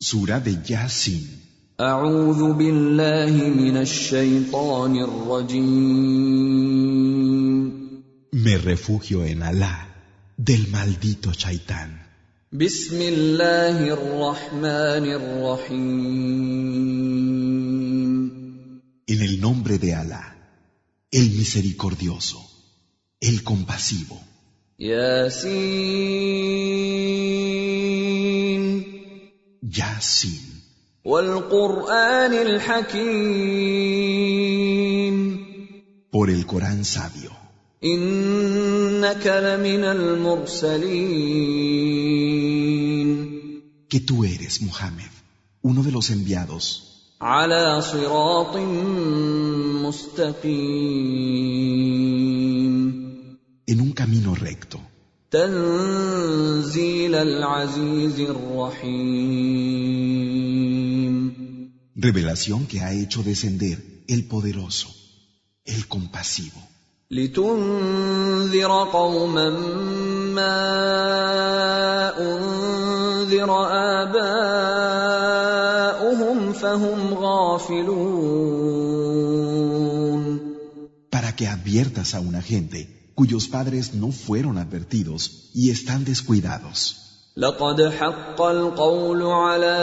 Sura de Yasin. Me refugio en Alá del maldito Shaitán. En el nombre de Alá, el misericordioso, el compasivo. Yasin. Por el Corán sabio. Que tú eres, Muhammad, uno de los enviados. En un camino recto. تنزيل العزيز الرحيم Revelación que ha hecho descender el poderoso, el compasivo. لتنذر قوما ما انذر اباؤهم فهم غافلون Para que adviertas a una gente cuyos padres no fueron advertidos y están descuidados. لقد حق القول على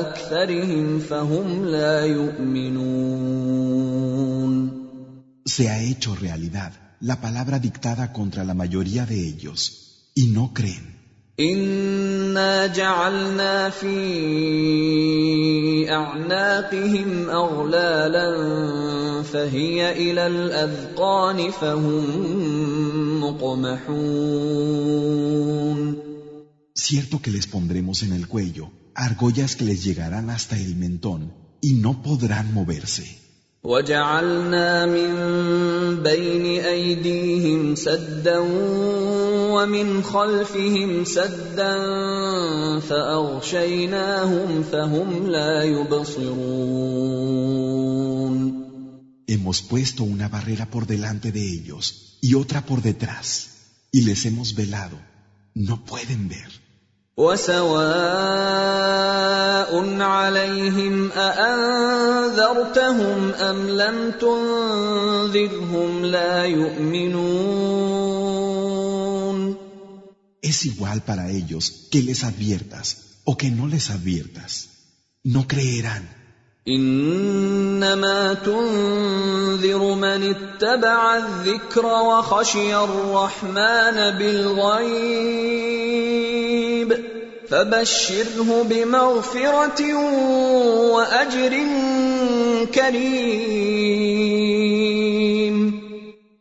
اكثرهم فهم لا يؤمنون Se ha hecho realidad la palabra dictada contra la mayoría de ellos y no creen. انا جعلنا في اعناقهم اغلالا فهي إلى الاذقان فهم مقمحون Cierto que les pondremos en el cuello argollas que les llegarán hasta el mentón y no podrán moverse. وجعلنا من بين ايديهم سدا ومن خلفهم سدا فاغشيناهم فهم لا يبصرون Hemos puesto una barrera por delante de ellos y otra por detrás, y les hemos velado. No pueden ver. وسواء عليهم أأنذرتهم أم لم تنذرهم لا يؤمنون Es igual para ellos que les adviertas o que no les adviertas. No creerán. إنما تنذر من اتبع الذكر وخشي الرحمن بالغيب فبشره بمغفرة وأجر كريم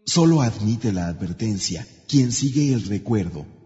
Solo admite la advertencia quien sigue el recuerdo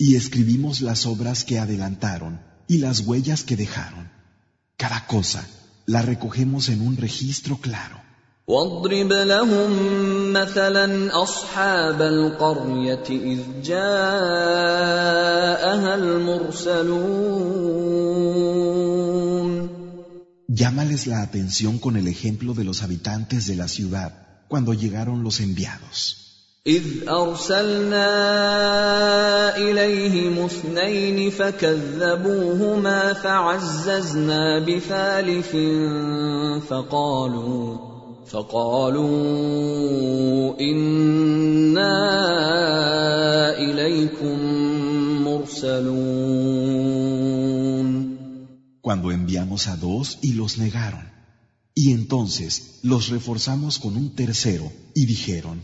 y escribimos las obras que adelantaron y las huellas que dejaron. Cada cosa la recogemos en un registro claro. واضرب لهم مثلا اصحاب القريه اذ جاءها المرسلون Llámales la atención con el ejemplo de los habitantes de la ciudad cuando llegaron los enviados. إذ أرسلنا إليهم اثنين فكذبوهما فعززنا بثالث فقالوا فقالوا إنا إليكم مرسلون Cuando enviamos a dos y los negaron. Y entonces los reforzamos con un tercero y dijeron,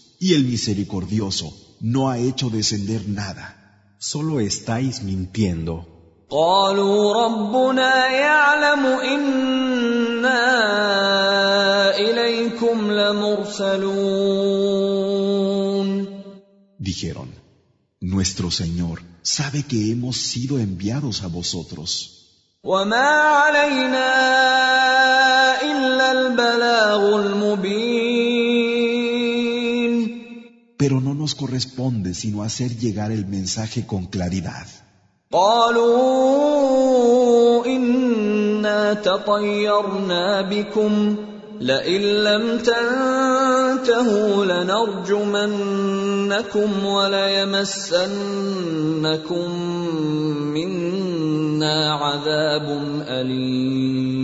y el misericordioso no ha hecho descender nada. Solo estáis mintiendo. قالوا ربنا يعلم إنا إليكم لمرسلون Dijeron, nuestro Señor sabe que hemos sido enviados a vosotros. وما علينا إلا البلاغ المبين Pero no nos corresponde sino hacer llegar el mensaje con claridad. قالوا إنا تطيرنا بكم لئن لم تنتهوا لنرجمنكم وليمسنكم منا عذاب أليم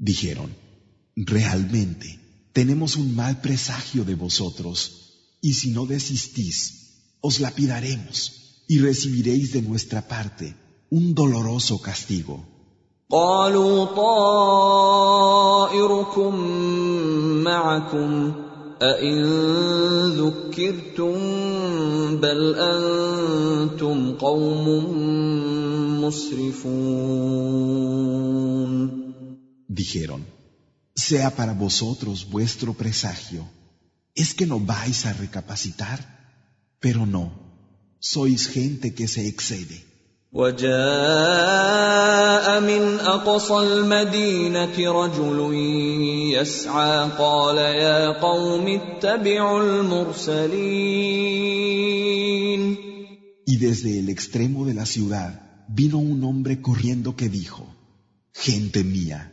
Dijeron, realmente tenemos un mal presagio de vosotros, y si no desistís, os lapidaremos y recibiréis de nuestra parte un doloroso castigo. قالوا طائركم معكم أئن ذكرتم بل أنتم قوم مسرفون Dijeron, sea para vosotros vuestro presagio. ¿Es que no vais a recapacitar? Pero no, sois gente que se excede. وجاء من أقصى المدينة رجل يسعى قال يا قوم اتبعوا المرسلين Y desde el extremo de la ciudad vino un hombre corriendo que dijo, Gente mía,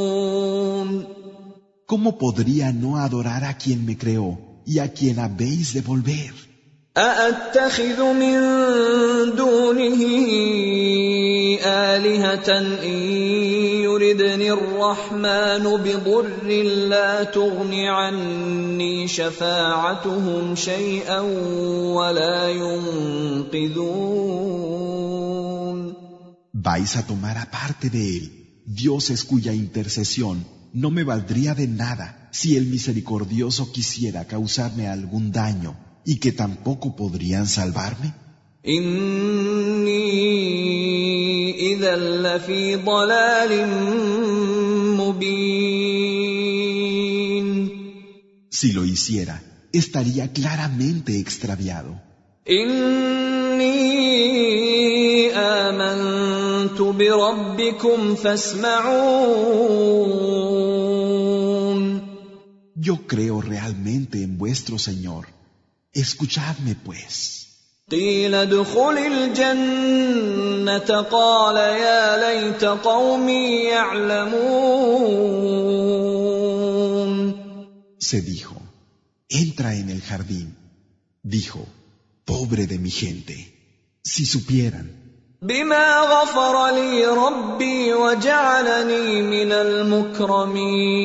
¿Cómo podría no adorar a quien me creó y a quien habéis de volver? أأتخذ من دونه آلهة إن يردني الرحمن بضر لا تغن عني شفاعتهم شيئا ولا ينقذون ¿Vais a tomar aparte de él dioses cuya intercesión no me valdría de nada si el misericordioso quisiera causarme algún daño y que tampoco podrían salvarme? Si lo hiciera, estaría claramente extraviado. بربكم فاسمعون Yo creo realmente en vuestro Señor. Escuchadme pues. قيل ادخل الجنة قال يا ليت قومي يعلمون Se dijo, entra en el jardín. Dijo, pobre de mi gente, si supieran بما غفر لي ربي وجعلني من المكرمين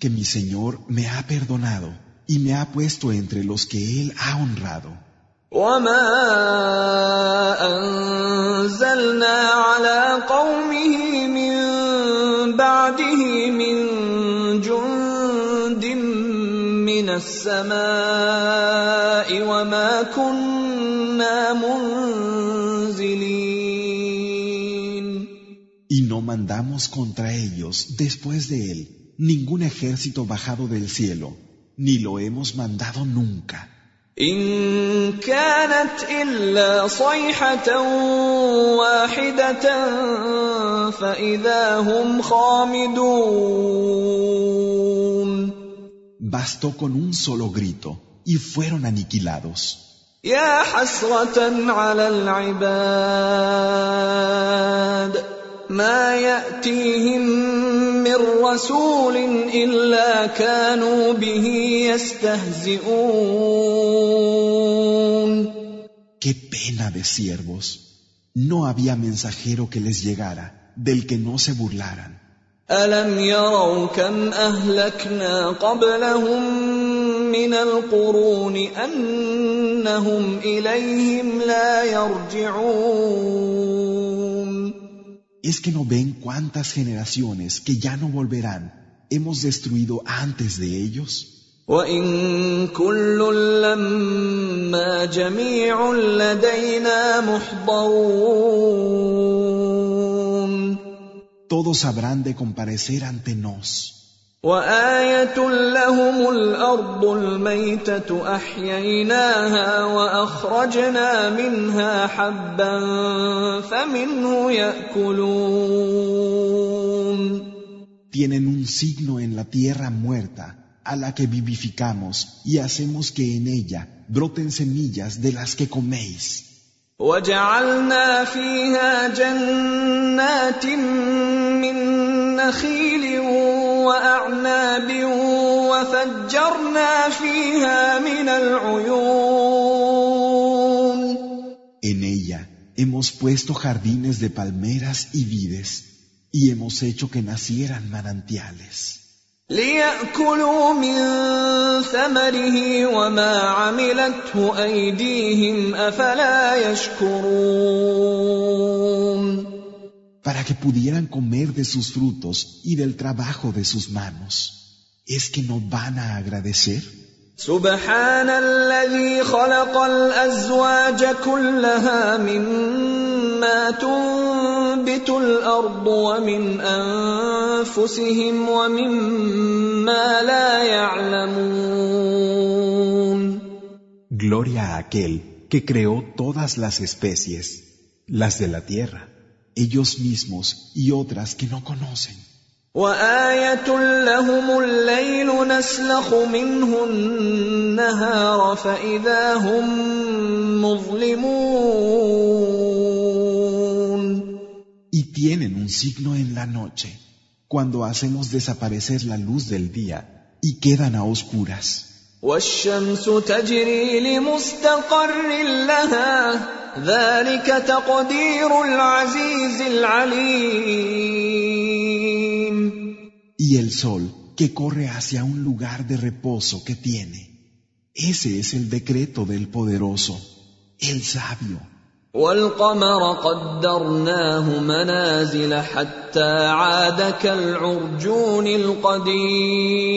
que mi Señor me ha perdonado y me ha puesto entre los que Él ha honrado. وما انزلنا على قومه من بعده من جند من السماء وما كنا منزلين Y no mandamos contra ellos, después de Él, ningún ejército bajado del cielo, ni lo hemos mandado nunca. ان كانت الا صيحه واحده فاذا هم خامدون Bastó con un solo grito y fueron aniquilados. يا حسرة على العباد ما يأتيهم من رسول إلا كانوا به يستهزئون ¡Qué pena de siervos! No había mensajero que les llegara, del que no se burlaran. ألم يروا كم أهلكنا قبلهم من القرون انهم اليهم لا يرجعون ¿Es que no ven cuántas generaciones que ya no volverán hemos destruido antes de ellos? وان كل لما جميع لدينا محضرون Todos habrán de comparecer ante nos. وايه لهم الارض الميته احييناها واخرجنا منها حبا فمنه ياكلون Tienen un signo en la tierra muerta, a la que vivificamos y hacemos que en ella broten semillas de las que coméis. وجعلنا فيها جنات من نخيل واعناب وفجرنا فيها من العيون En ella hemos puesto jardines de palmeras y vides, y hemos hecho que nacieran manantiales. ليأكلوا من ثمره وما عملته أيديهم أفلا يشكرون para que pudieran comer de sus frutos y del trabajo de sus manos. ¿Es que no van a agradecer? سبحان الذي خلق الأزواج كلها مما تنبت الأرض ومن أنفسهم ومما لا يعلمون Gloria a aquel que creó todas las especies, las de la tierra, ellos mismos y otras que no conocen. وآية لهم الليل نسلخ منه النهار فإذا هم مظلمون Y tienen un signo en la noche, cuando hacemos desaparecer la luz del día y quedan a oscuras. والشمس تجري لمستقر لها ذلك تقدير العزيز العليم Y el sol que corre hacia un lugar de reposo que tiene. Ese es el decreto del poderoso, el sabio. والقمر قدرناه منازل حتى عاد كالعرجون القديم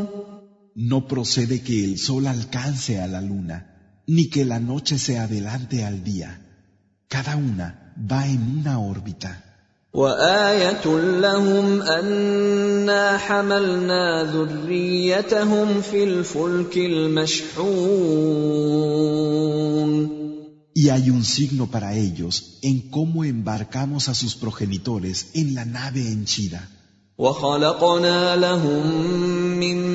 No procede que el sol alcance a la luna, ni que la noche se adelante al día. Cada una va en una órbita. وايه لهم انا حملنا ذريتهم في الفلك المشحون Y hay un signo para ellos en cómo embarcamos a sus progenitores en la nave henchida. وخلقنا لهم من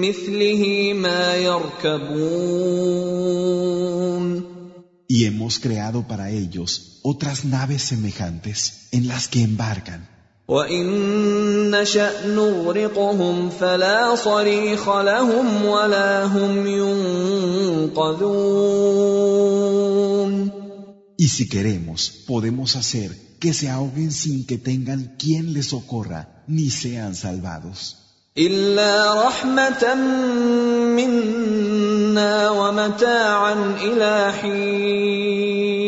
مثله ما يركبون Y hemos creado para ellos otras naves semejantes en las que embarcan. وان نشا نغرقهم فلا صريخ لهم ولا هم ينقذون Y si queremos, podemos hacer que se ahoguen sin que tengan quien les socorra ni sean salvados. الا رحمه منا ومتاعا إلى حين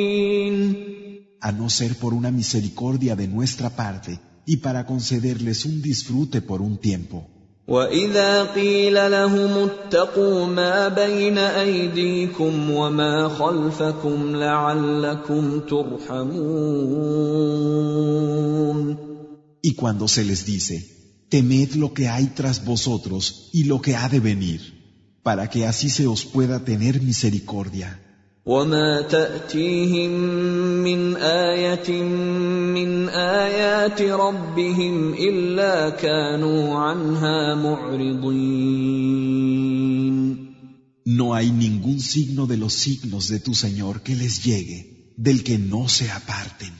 a no ser por una misericordia de nuestra parte y para concederles un disfrute por un tiempo. واذا قيل لهم اتقوا ما بين ايديكم وما خلفكم لعلكم ترحمون Y cuando se les dice, temed lo que hay tras vosotros y lo que ha de venir, para que así se os pueda tener misericordia. وما تأتيهم من آية من آيات ربهم إلا كانوا عنها معرضين No hay ningún signo de los signos de tu Señor que les llegue, del que no se aparten.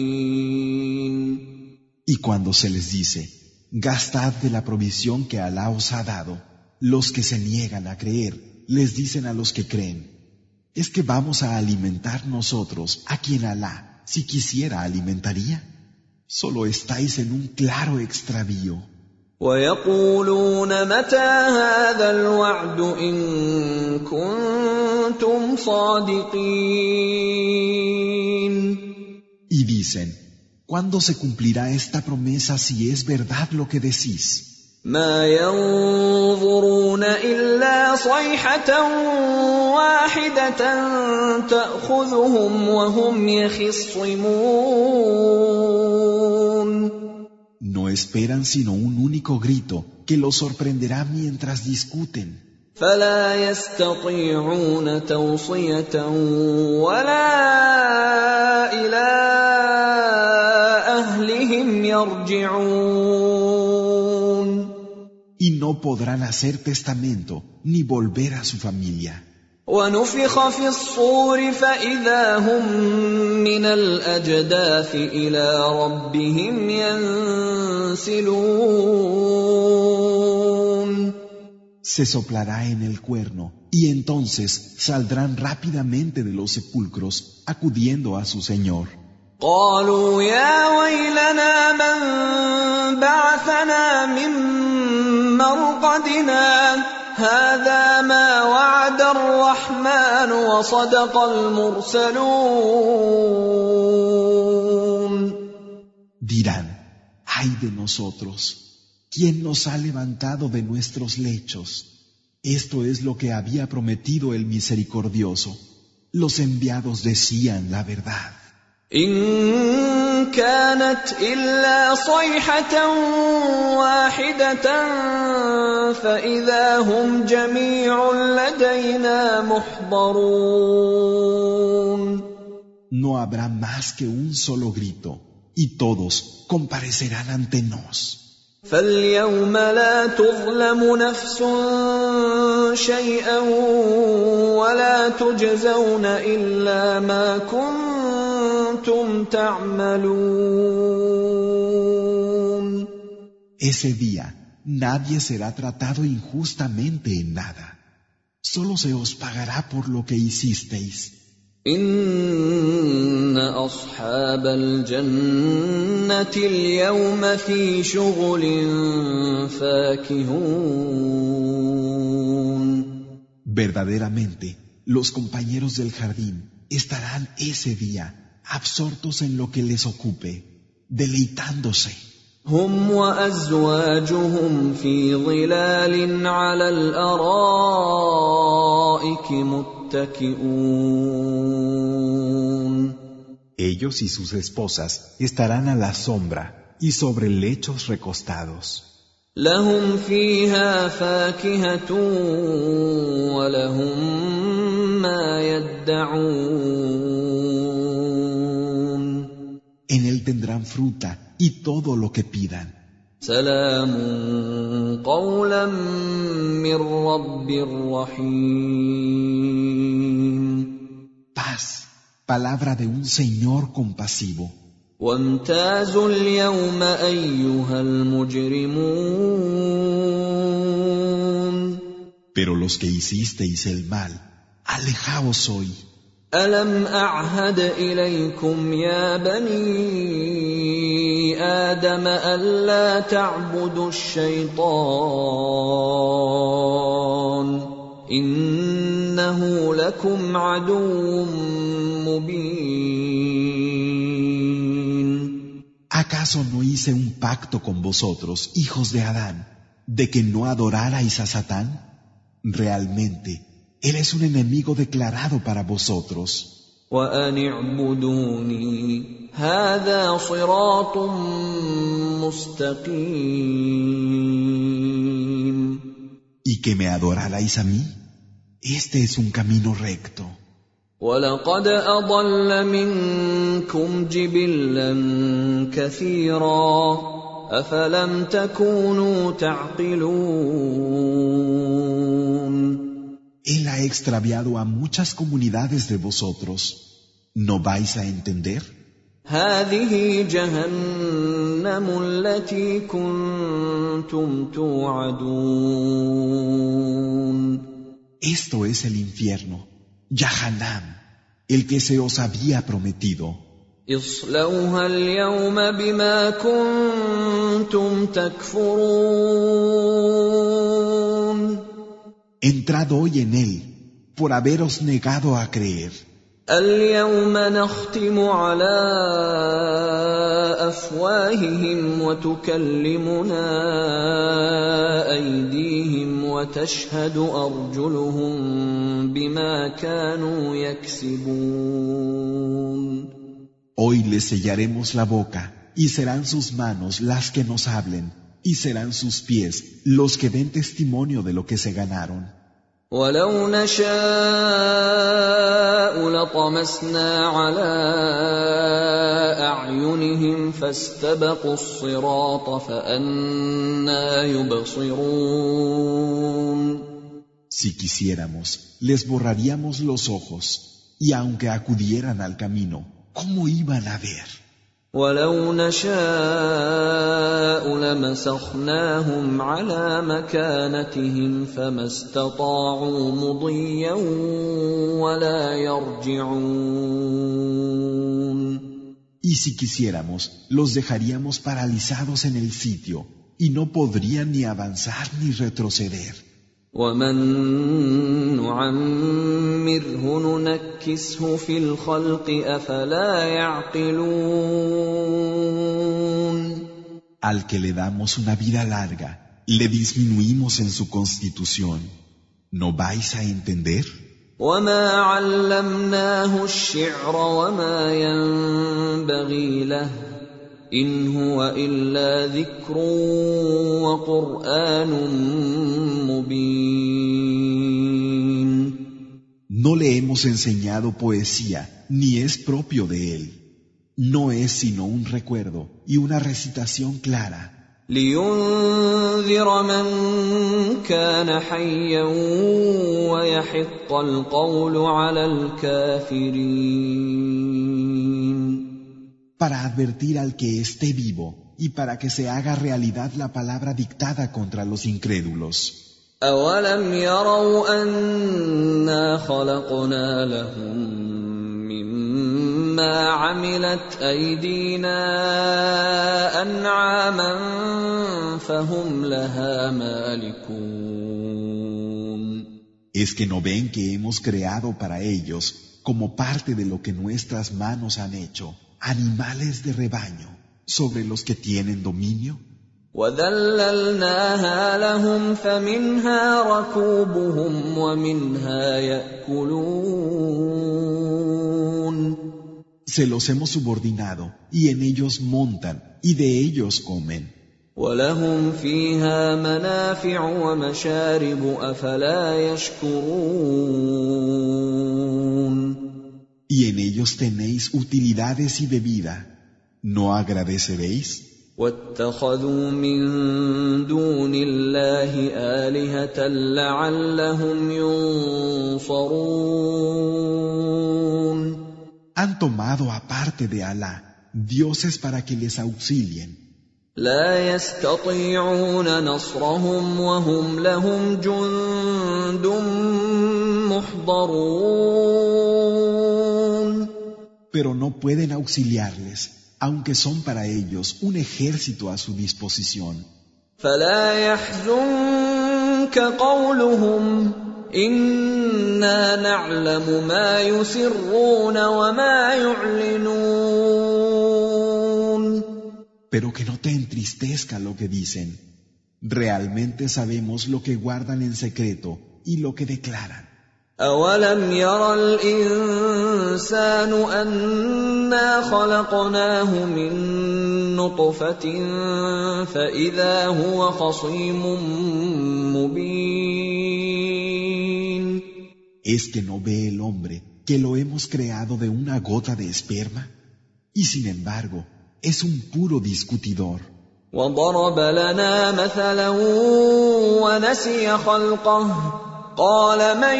Y cuando se les dice, gastad de la provisión que Alá os ha dado, los que se niegan a creer, les dicen a los que creen, ¿es que vamos a alimentar nosotros a quien Alá, si quisiera, alimentaría? Solo estáis en un claro extravío. Y dicen, ¿cuándo se cumplirá esta promesa si es verdad lo que decís? ما ينظرون الا صيحه واحده تاخذهم وهم يخصمون No esperan sino un único grito que los sorprenderá mientras discuten. فلا يستطيعون توصيه ولا الى اهلهم يرجعون Y no podrán hacer testamento ni volver a su familia. ونفخ في الصور فاذا هم من الاجداث الى ربهم ينسلون Se soplará en el cuerno y entonces saldrán rápidamente de los sepulcros acudiendo a su Señor. قالوا يا ويلنا من بعثنا من مرقدنا هذا ما وعد الرحمن وصدق المرسلون Dirán, ay de nosotros, ¿quién nos ha levantado de nuestros lechos? Esto es lo que había prometido el misericordioso. Los enviados decían la verdad. إن كانت إلا صيحة واحدة فإذا هم جميع لدينا محضرون No habrá más que un solo grito, y todos comparecerán ante nos. فاليوم لا تظلم نفس شيئا ولا تجزون إلا ما كنتم تعملون Ese día nadie será tratado injustamente en nada. Solo se os pagará por lo que hicisteis. ان اصحاب الجنه اليوم في شغل فاكهون Verdaderamente, los compañeros del jardín estarán ese día absortos en lo que les ocupe, deleitándose. هم وازواجهم في ظلال على الارائك متكئون Ellos y sus esposas estarán a la sombra y sobre lechos recostados. لهم فيها فاكهه ولهم ما يدعون En él tendrán fruta y todo lo que pidan. سلام قولا من رب رحيم Paz, palabra de un Señor compasivo. وامتازوا اليوم ايها المجرمون Pero los que hicisteis el mal, alejaos hoy. الم اعهد اليكم يا بني آدم ألا تعبدوا الشيطان إنه لكم عدو مبين ¿Acaso no hice un pacto con vosotros, hijos de Adán, de que no adorarais a Satán? Realmente, él es un enemigo declarado para vosotros. وأن اعبدوني هذا صراط مستقيم Y que me adorarais a mí, este es un camino recto. ولقد أضل منكم جبلا كثيرا أفلم تكونوا تعقلون Él ha extraviado a muchas comunidades de vosotros. ¿No vais a entender? Esto es el infierno, Yahanam, el que se os había prometido Entrad hoy en él, por haberos negado a creer. اليوم نختم على افواههم وتكلمنا ايديهم وتشهد ارجلهم بما كانوا يكسبون Hoy les sellaremos la boca, y serán sus manos las que nos hablen, y serán sus pies los que den testimonio de lo que se ganaron. ولو نشاء لطمسنا على اعينهم فاستبقوا الصراط فانى يبصرون Si quisiéramos, les borraríamos los ojos, y aunque acudieran al camino, ¿cómo iban a ver? ولو نشاء لمسخناهم على مكانتهم فما استطاعوا مضيا ولا يرجعون Y si quisiéramos, los dejaríamos paralizados en el sitio, y no podrían ni avanzar ni retroceder. ومن نعمره ننكسه في الخلق افلا يعقلون Al que le damos una vida larga, le disminuimos en su constitución. ¿No vais a entender? وما علمناه الشعر وما ينبغي له ان هو الا ذكر وقران مبين No le hemos enseñado poesía, ni es propio de él. No es sino un recuerdo y una recitación clara, لينذر من كان حيا ويحق القول على الكافرين para advertir al que esté vivo y para que se haga realidad la palabra dictada contra los incrédulos. أولم يروا أنا خلقنا لهم مما عملت أيدينا أنعاما فهم لها مالكون ¿Es que no ven que hemos creado para ellos, como parte de lo que nuestras manos han hecho, animales de rebaño sobre los que tienen dominio? وذللناها لهم فمنها ركوبهم ومنها ياكلون Se los hemos subordinado y en ellos montan y de ellos comen. ولهم فيها منافع ومشارب افلا يشكرون Y en ellos tenéis utilidades y bebida. ¿No agradeceréis? واتخذوا من دون الله الهه لعلهم ينصرون Han tomado aparte de Alá dioses para que les auxilien. لا يستطيعون نصرهم وهم لهم جند محضرون pero no pueden auxiliarles, aunque son para ellos un ejército a su disposición. فلا يحزنك قولهم انا نعلم ما يسرون وما يعلنون Pero que no te entristezca lo que dicen. Realmente sabemos lo que guardan en secreto y lo que declaran. أولم ير الإنسان أنا خلقناه من نطفة فإذا هو خصيم مبين ¿Es que no ve el hombre que lo hemos creado de una gota de esperma? Y sin embargo, es un puro discutidor. وضرب لنا مثلا ونسي خلقه قال من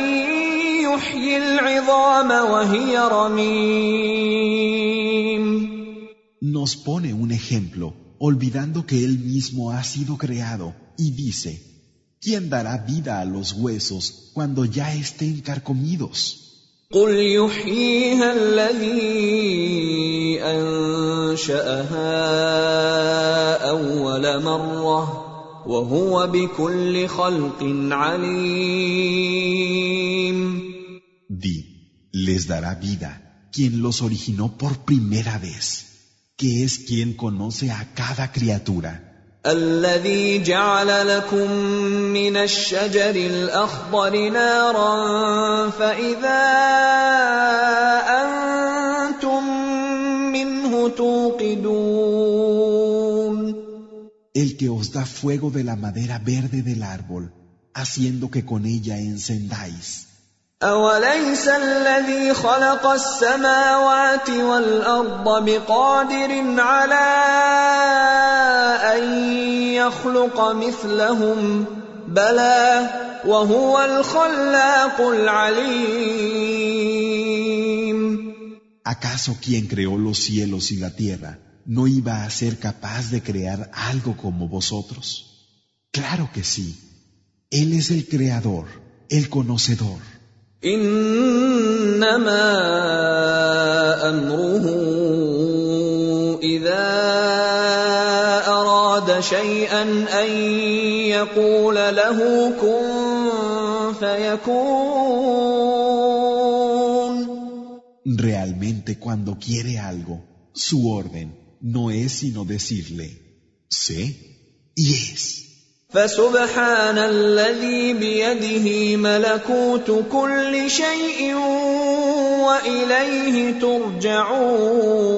يحيي العظام وهي رميم Nos pone un ejemplo, olvidando que él mismo ha sido creado, y dice, ¿quién dará vida a los huesos cuando ya estén carcomidos? قل يحييها الذي انشاها اول مره وهو بكل خلق عليم Di, les dará vida quien los originó por primera vez, que es quien conoce a cada criatura. الذي جعل لكم من الشجر الاخضر نارا فاذا انتم منه توقدون El que os da fuego de la madera verde del árbol, haciendo que con ella encendáis. أوليس الذي خلق السماوات والأرض بقادر على أن يخلق مثلهم بلى وهو الخلاق العليم ¿Acaso quien creó los cielos y la tierra no iba a ser capaz de crear algo como vosotros? Claro que sí. Él es el creador, el conocedor. انما امره اذا اراد شيئا ان يقول له كن فيكون Realmente cuando quiere algo, su orden no es sino decirle, sé y es. فسبحان الذي بيده ملكوت كل شيء واليه ترجعون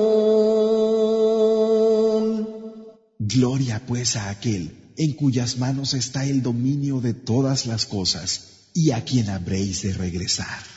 Gloria pues a aquel en cuyas manos está el dominio de todas las cosas y a quien habréis de regresar.